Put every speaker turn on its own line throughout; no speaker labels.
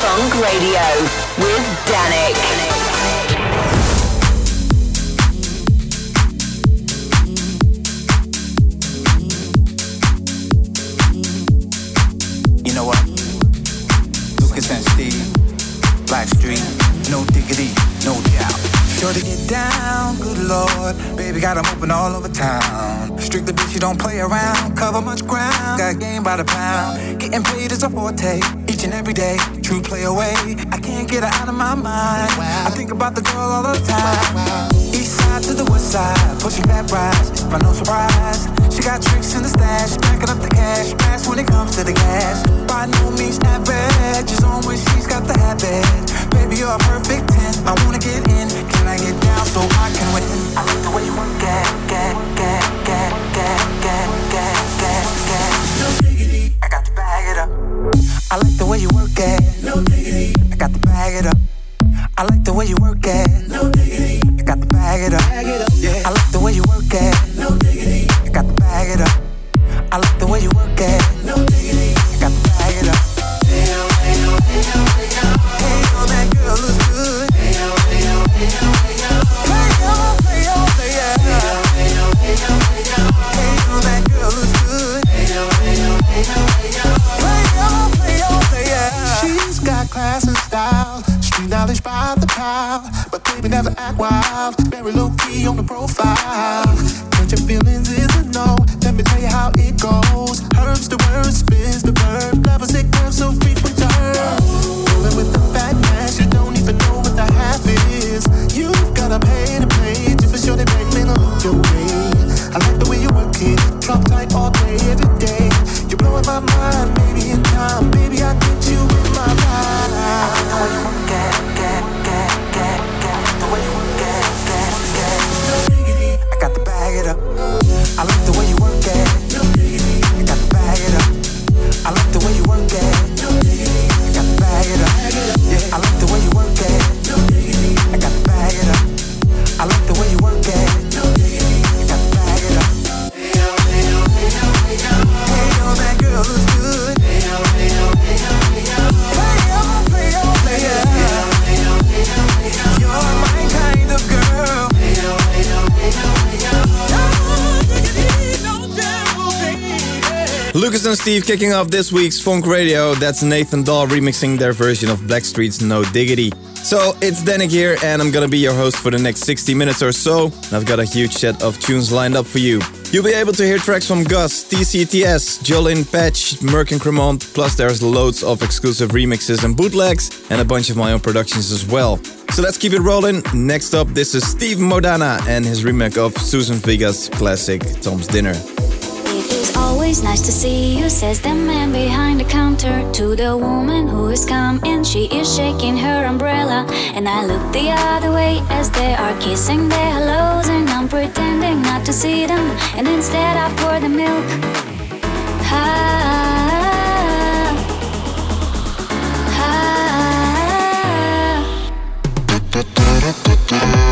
Funk Radio with Danik.
You know what? Lucas and Steve, Blackstreet, no diggity, no doubt. Sure to get down, good lord. Baby got 'em open all over town. Strictly bitch, you don't play around. Cover much ground, got game by the pound. Getting paid is a forte, each and every day. True play away, I can't get her out of my mind. I think about the girl all the time. East side to the west side, pushing that rise, but no surprise. She got tricks in the stash, backing up the cash, fast when it comes to the gas. By no means average, is on when she's got the habit. Baby, you're a perfect 10. I wanna get in, can I get down so I can win? I like the way you work, get, get, get, I like the way you work it. No diggity. I got to bag it up. I like the way you work it. No diggity. I got to bag it up. Bag it up. Yeah. I like the way you work it. No diggity. I got to bag it up. I like the way you work it. No diggity. I got to bag it up. Hey yo, hey
Steve kicking off this week's Funk Radio. That's Nathan Dawe remixing their version of Blackstreet's No Diggity. So it's Danik here, and I'm gonna be your host for the next 60 minutes or so. I've got a huge set of tunes lined up for you. You'll be able to hear tracks from Gus, TCTS, Jolin Patch, Merk and Kremont, plus there's loads of exclusive remixes and bootlegs, and a bunch of my own productions as well. So let's keep it rolling. Next up, this is Steve Modana and his remake of Suzanne Vega's classic Tom's
Diner. Always nice to see you, says the man behind the counter. To the woman who is coming, she is shaking her umbrella. And I look the other way as they are kissing their hellos. And I'm pretending not to see them. And instead, I pour the milk. Ah, ah.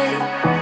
away.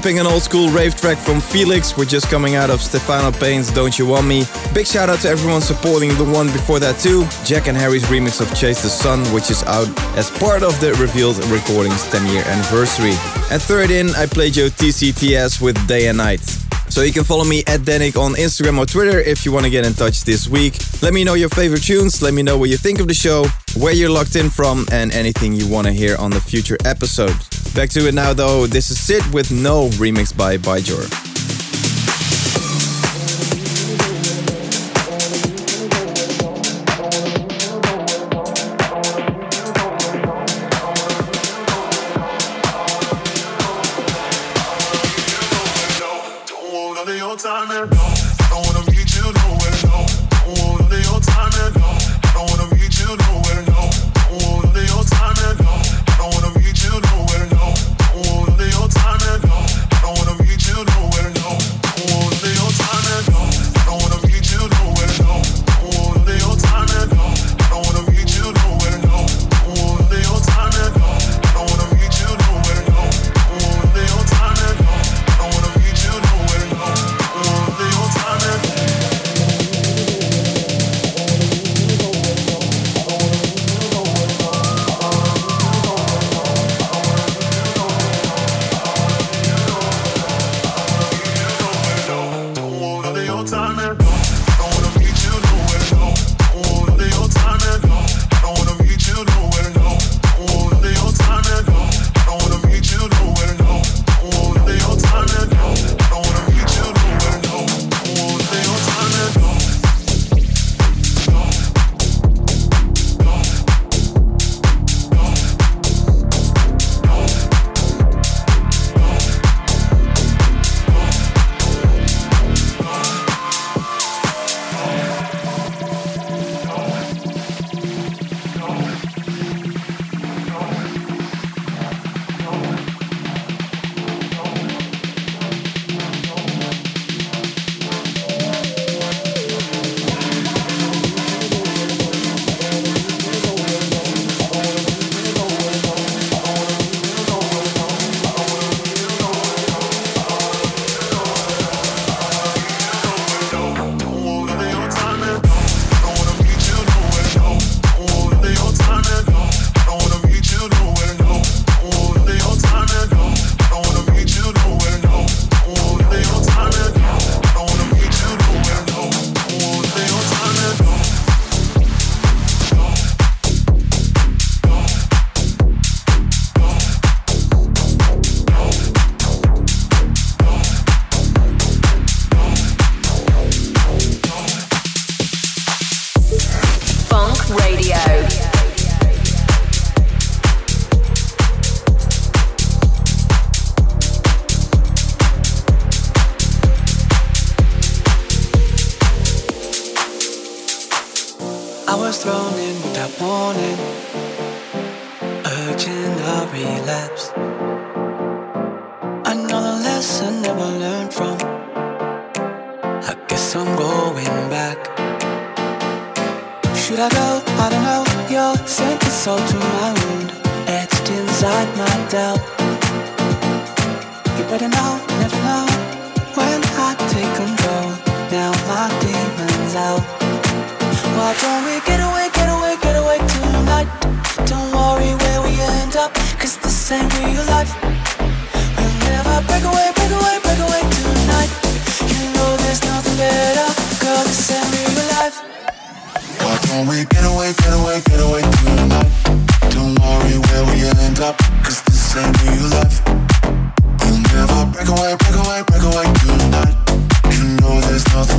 Flipping an old school rave track from Felix. We're just coming out of Stefano Payne's Don't You Want Me. Big shout out to everyone supporting the one before that too. Jack and Harry's remix of Chase the Sun, which is out as part of the Revealed Recordings 10 year anniversary. And third in, I played Joe TCTS with Day and Night. So you can follow me at Danik on Instagram or Twitter if you want to get in touch this week. Let me know your favorite tunes, let me know what you think of the show, where you're locked in from, and anything you want to hear on the future episodes. Back to it now though, this is Sid with No remix by Bajor.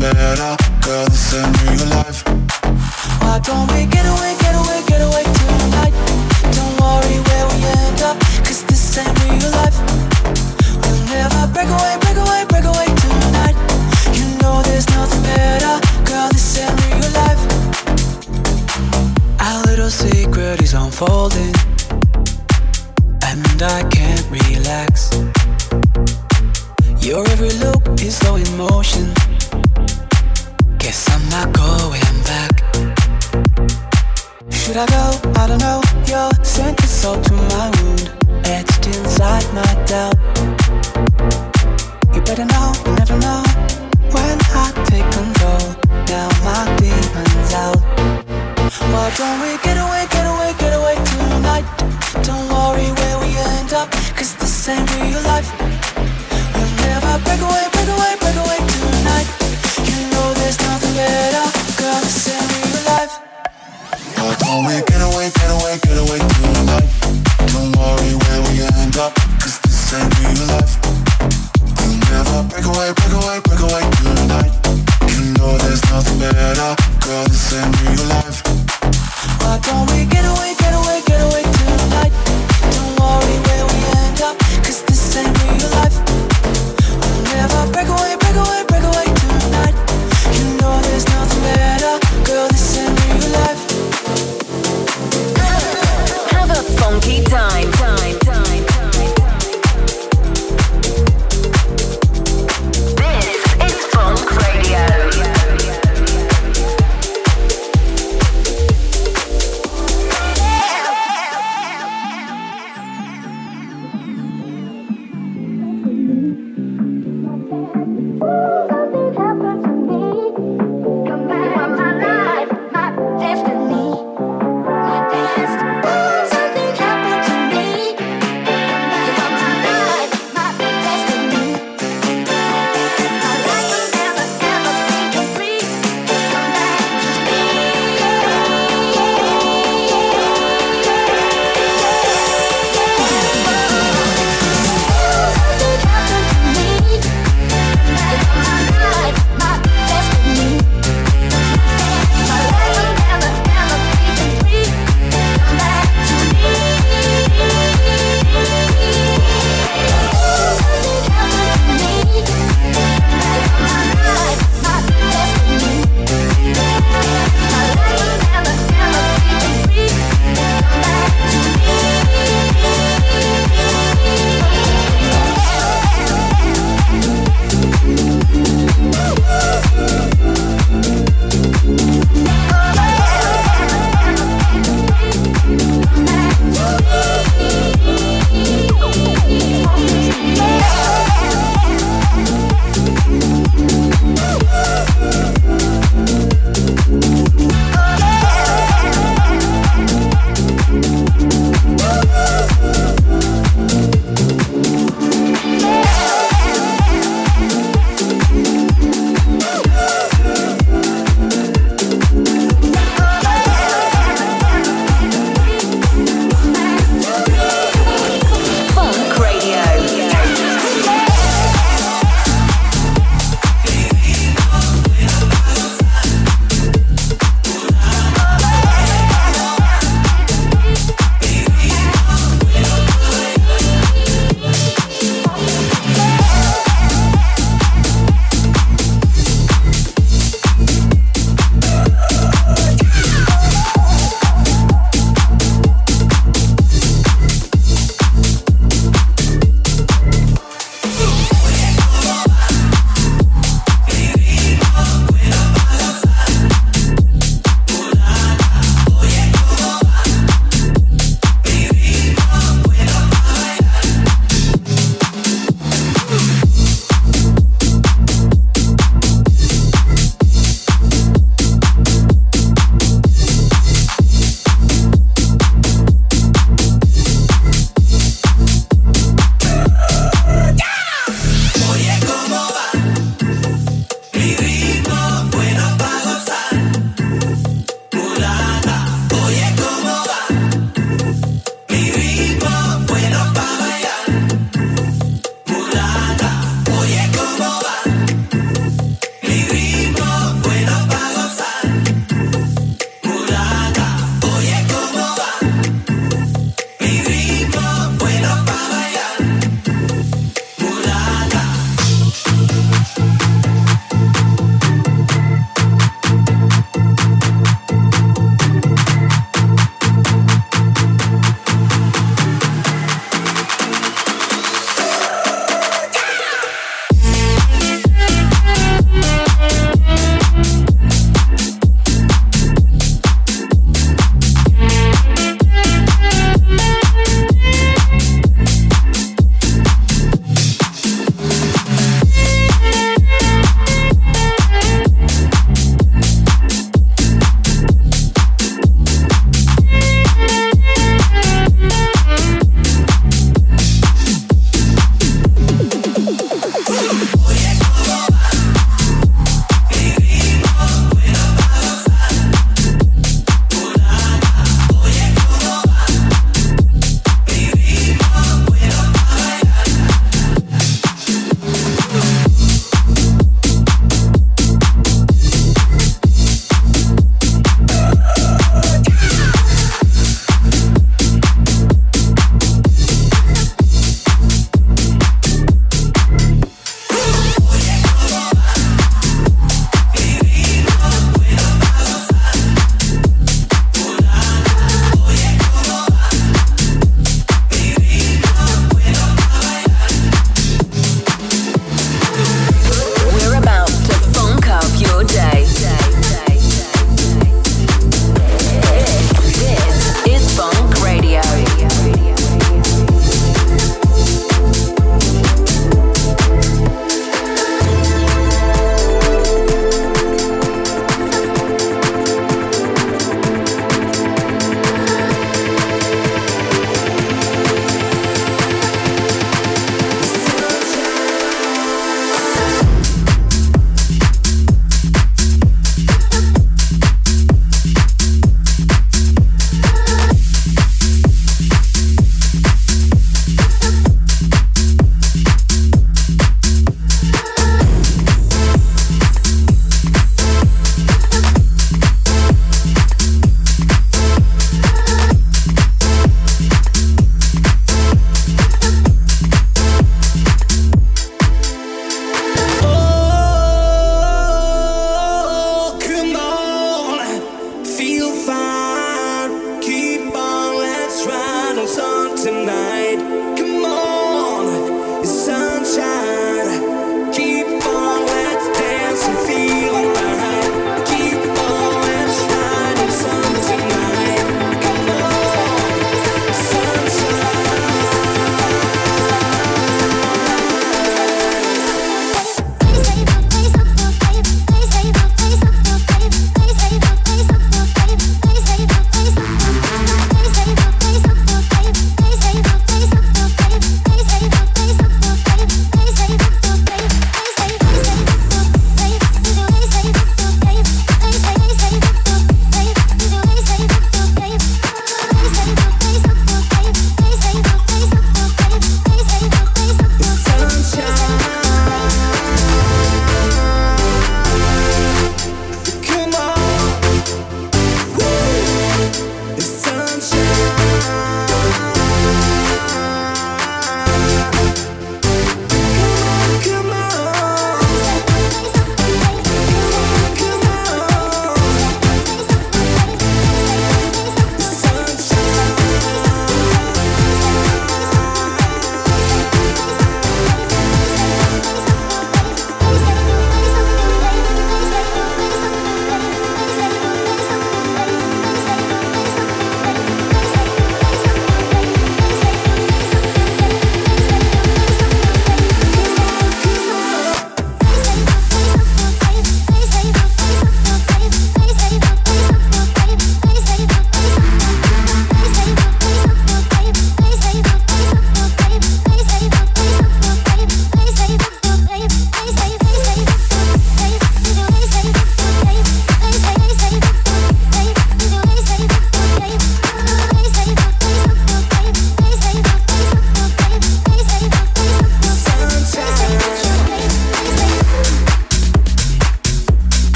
better. Girl, this a real life.
Why don't we get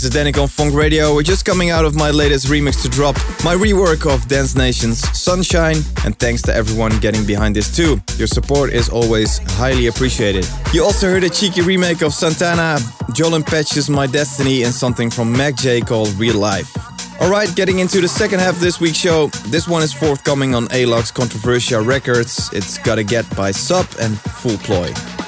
This
is
Dannic on Funk Radio. We're just coming out of my latest remix to drop, my rework of Dance Nation's Sunshine, and thanks to everyone getting behind this too. Your support is always highly appreciated. You also heard a cheeky remake of Santana, Jolin Patch's My Destiny, and something from Mac J called Real Life. Alright, getting into the second half of this week's show. This one is forthcoming on Alok's Controversia Records. It's Gotta Get by Sub and Full Ploy.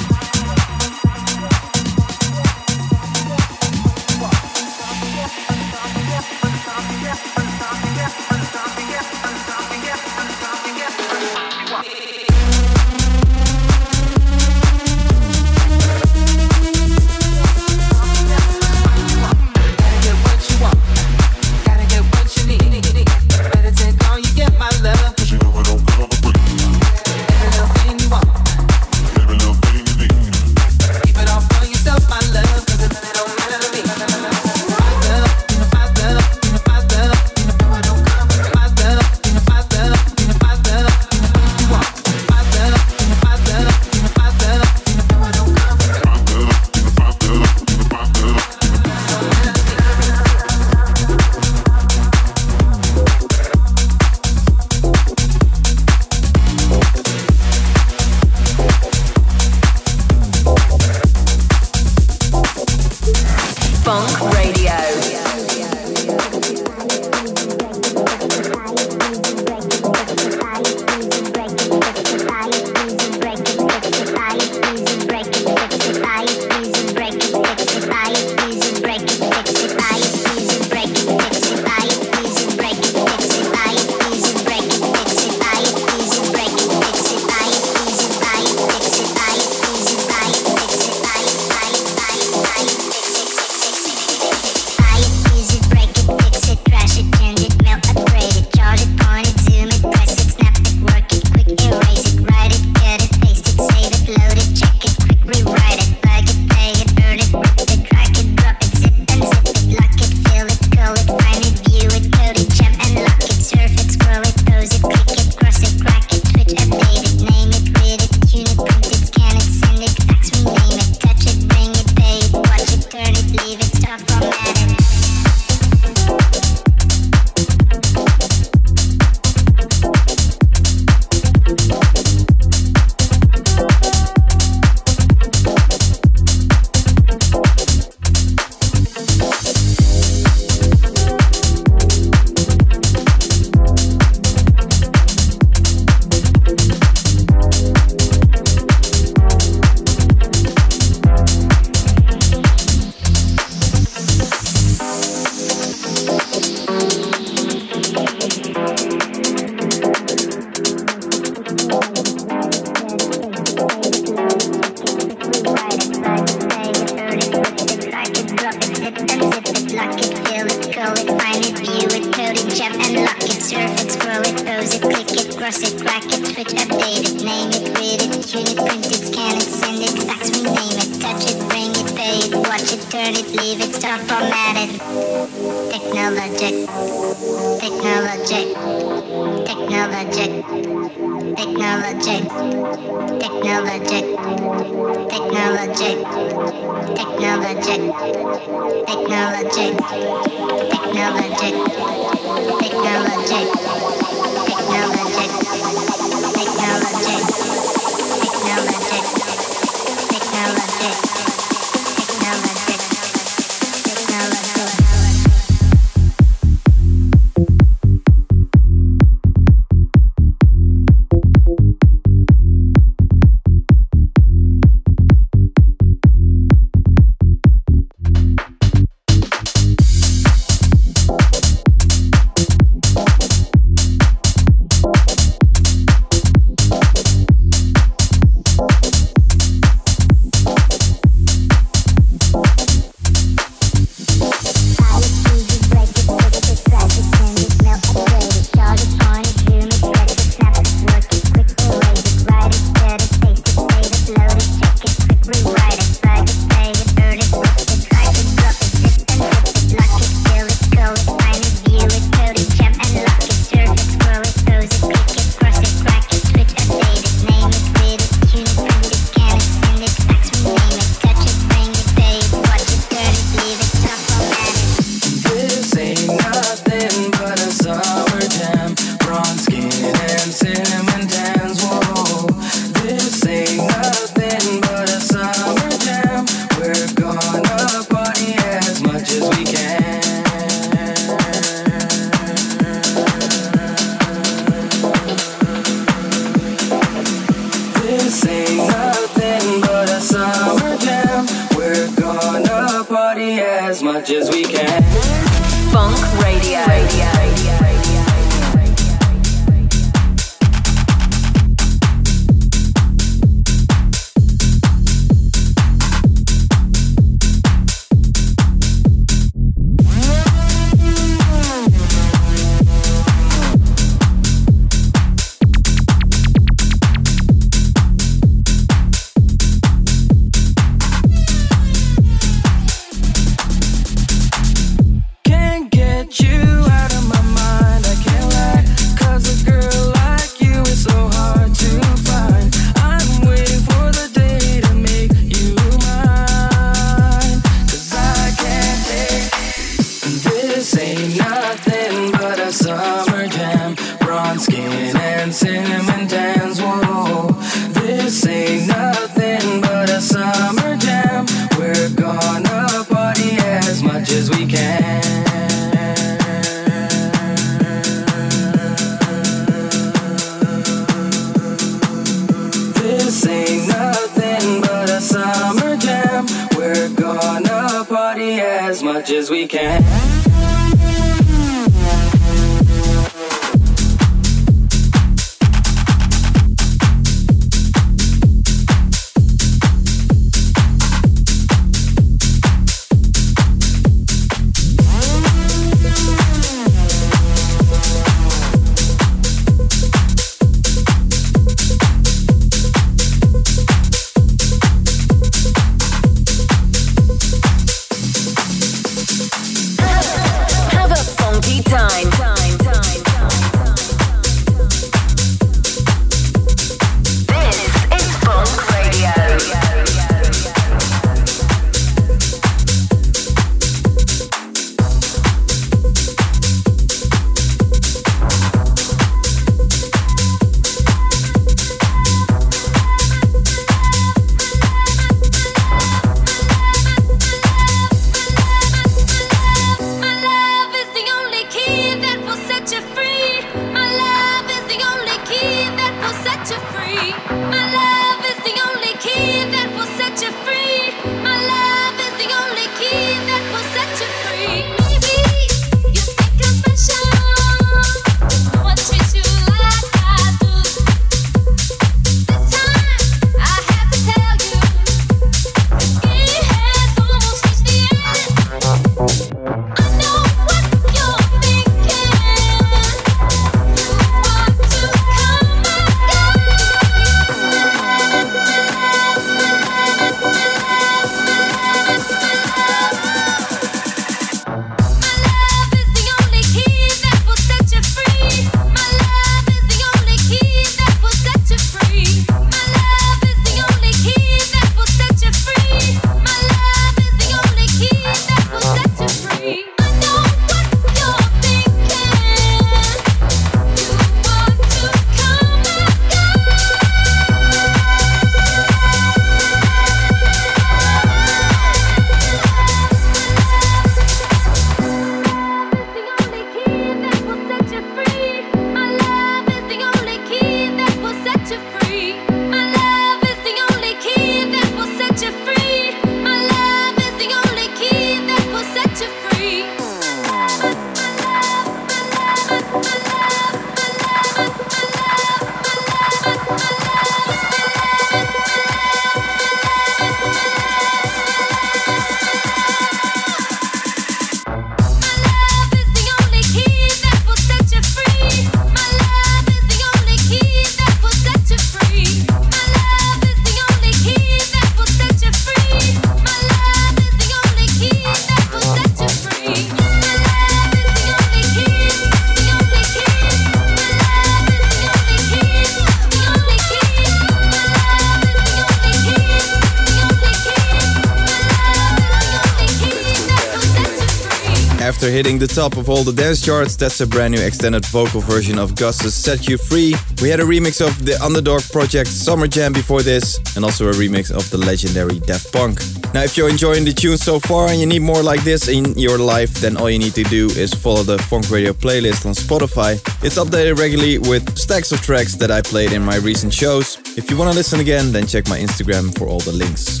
After hitting the top of all the dance charts, that's a brand new extended vocal version of Gus's Set You Free. We had a remix of the Underdog Project Summer Jam before this, and also a remix of the legendary Daft Punk. Now, if you're enjoying the tune so far and you need more like this in your life, then all you need to do is follow the Funk Radio playlist on Spotify. It's updated regularly with stacks of tracks that I played in my recent shows. If you want to listen again, then check my Instagram for all the links.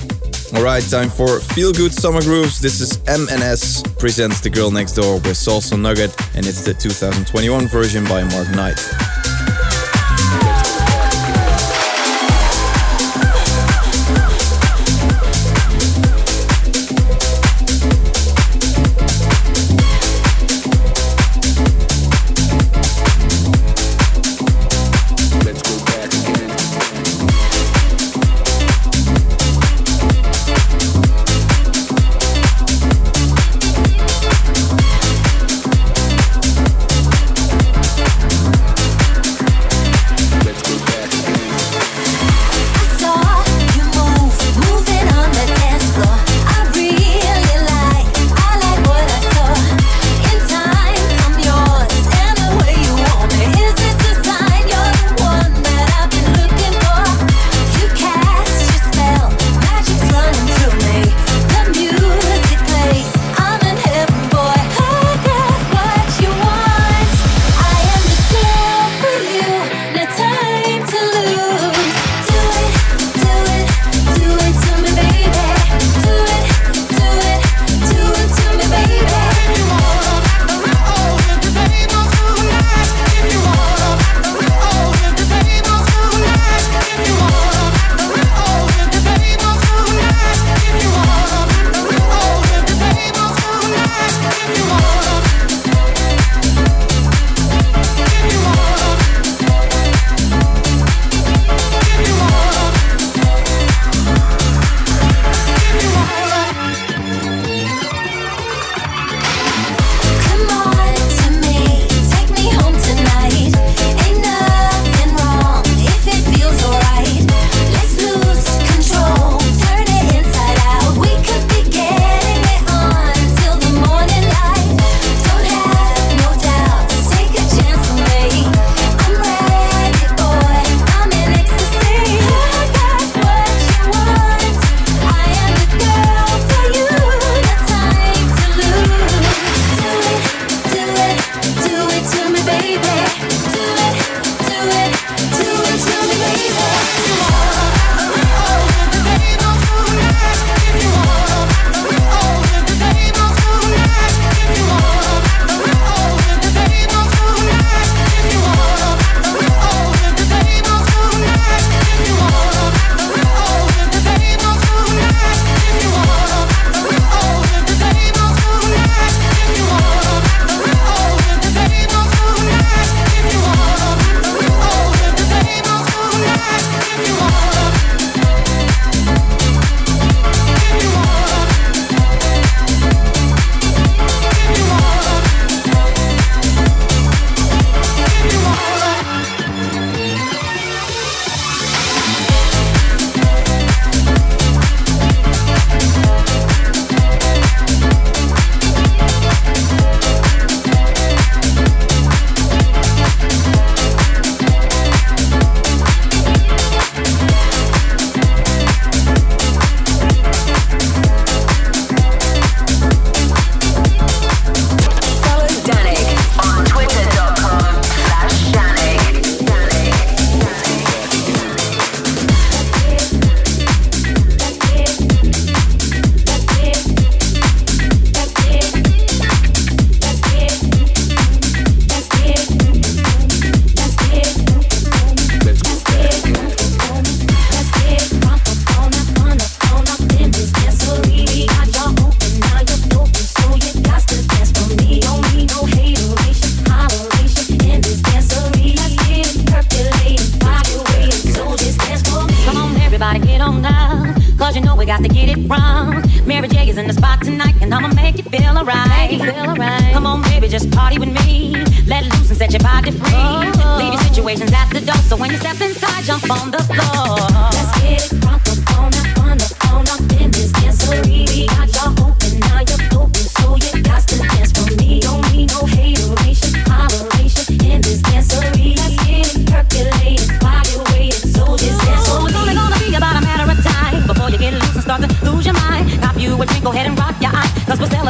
Alright, time for Feel Good Summer Grooves. This is M&S presents The Girl Next Door with Salsa Nugget, and it's the 2021 version by Mark Knight.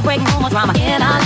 Ass on the dance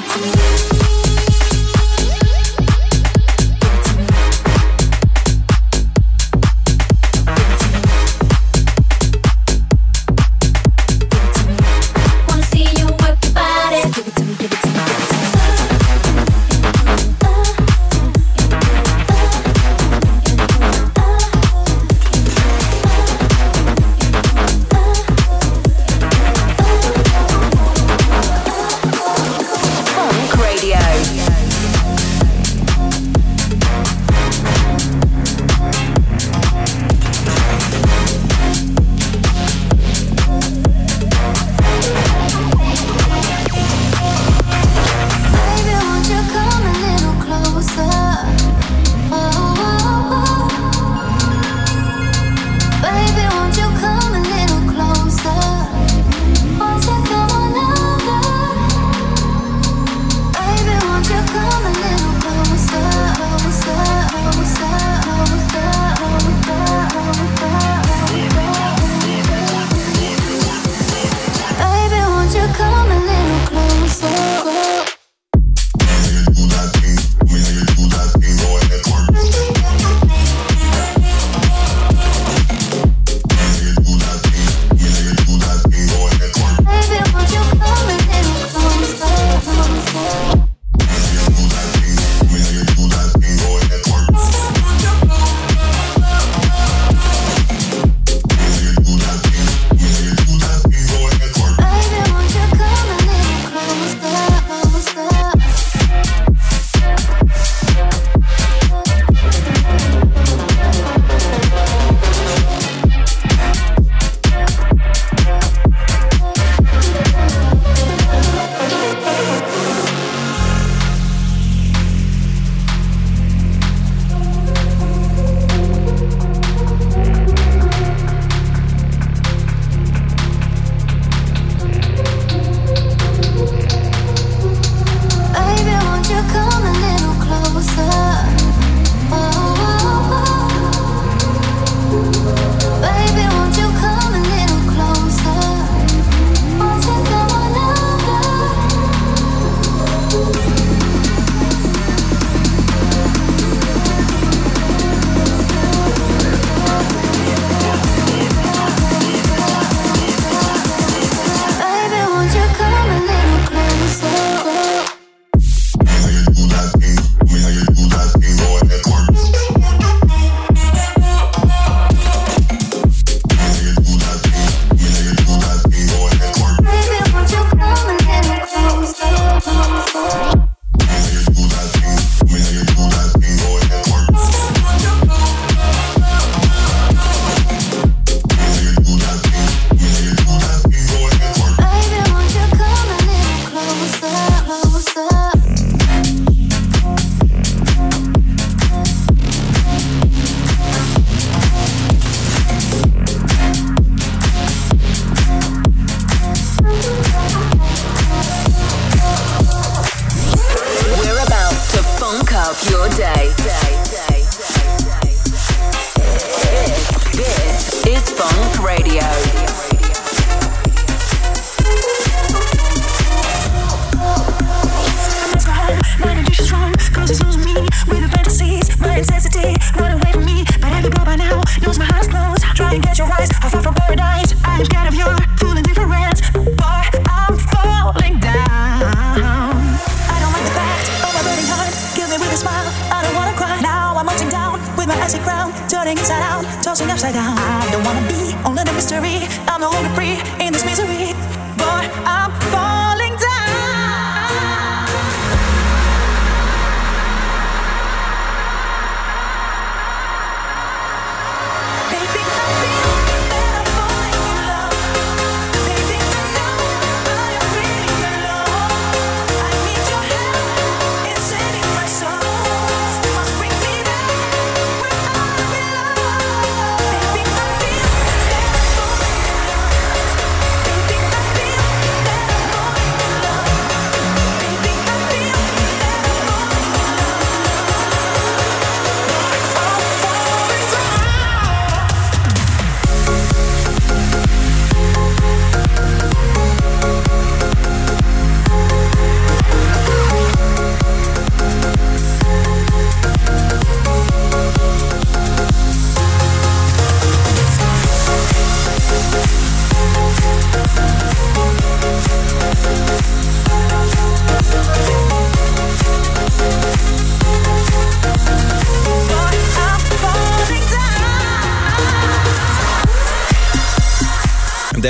Funk Radio.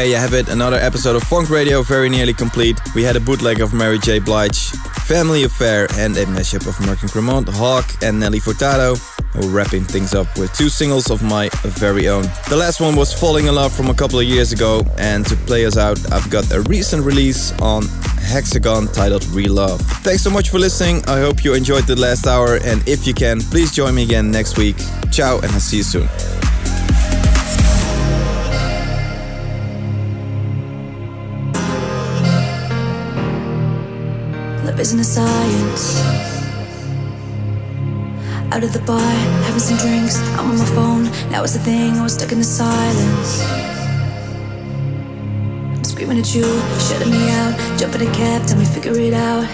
There you have it, another episode of Funk Radio, very nearly complete. We had a bootleg of Mary J. Blige, Family Affair, and a mashup of Merk and Kremont, Hawk, and Nelly Furtado. We're wrapping things up with two singles of my very own. The last one was Falling in Love from a couple of years ago, and to play us out, I've got a recent release on Hexagon titled Real Love. Thanks so much for listening. I hope you enjoyed the last hour, and if you can, please join me again next week. Ciao, and I'll see you soon.
A science. Out of the bar, having some drinks. I'm on my phone. Now it's the thing. I was stuck in the silence. I'm screaming at you, shutting me out. Jump in a cab, tell me figure it out.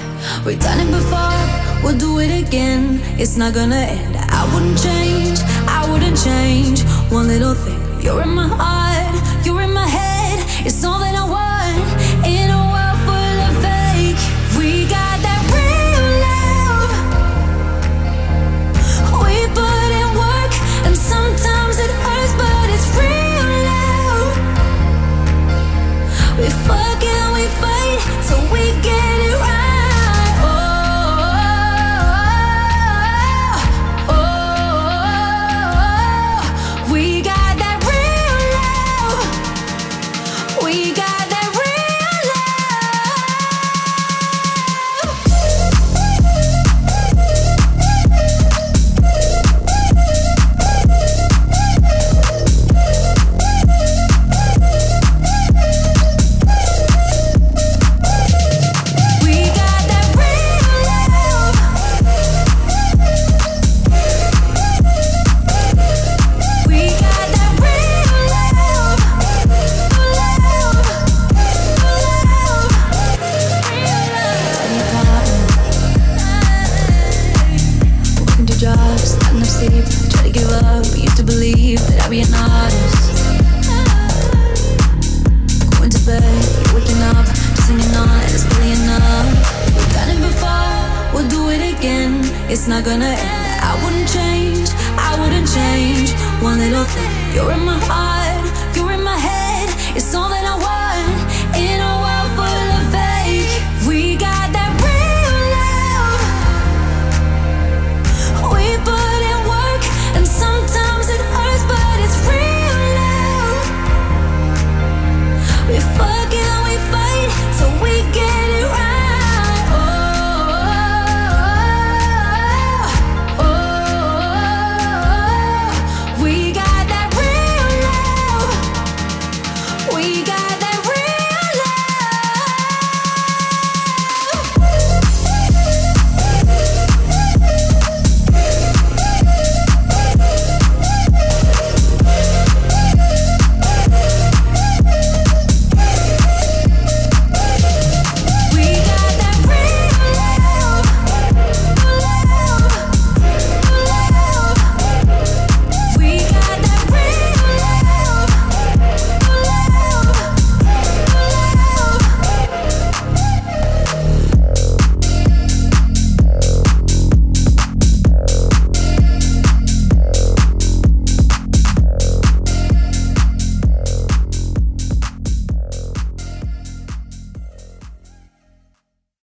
We've done it before, we'll do it again. It's not gonna end. I wouldn't change, I wouldn't change. One little thing. You're in my heart, you're in my head. It's all that I want in a till we get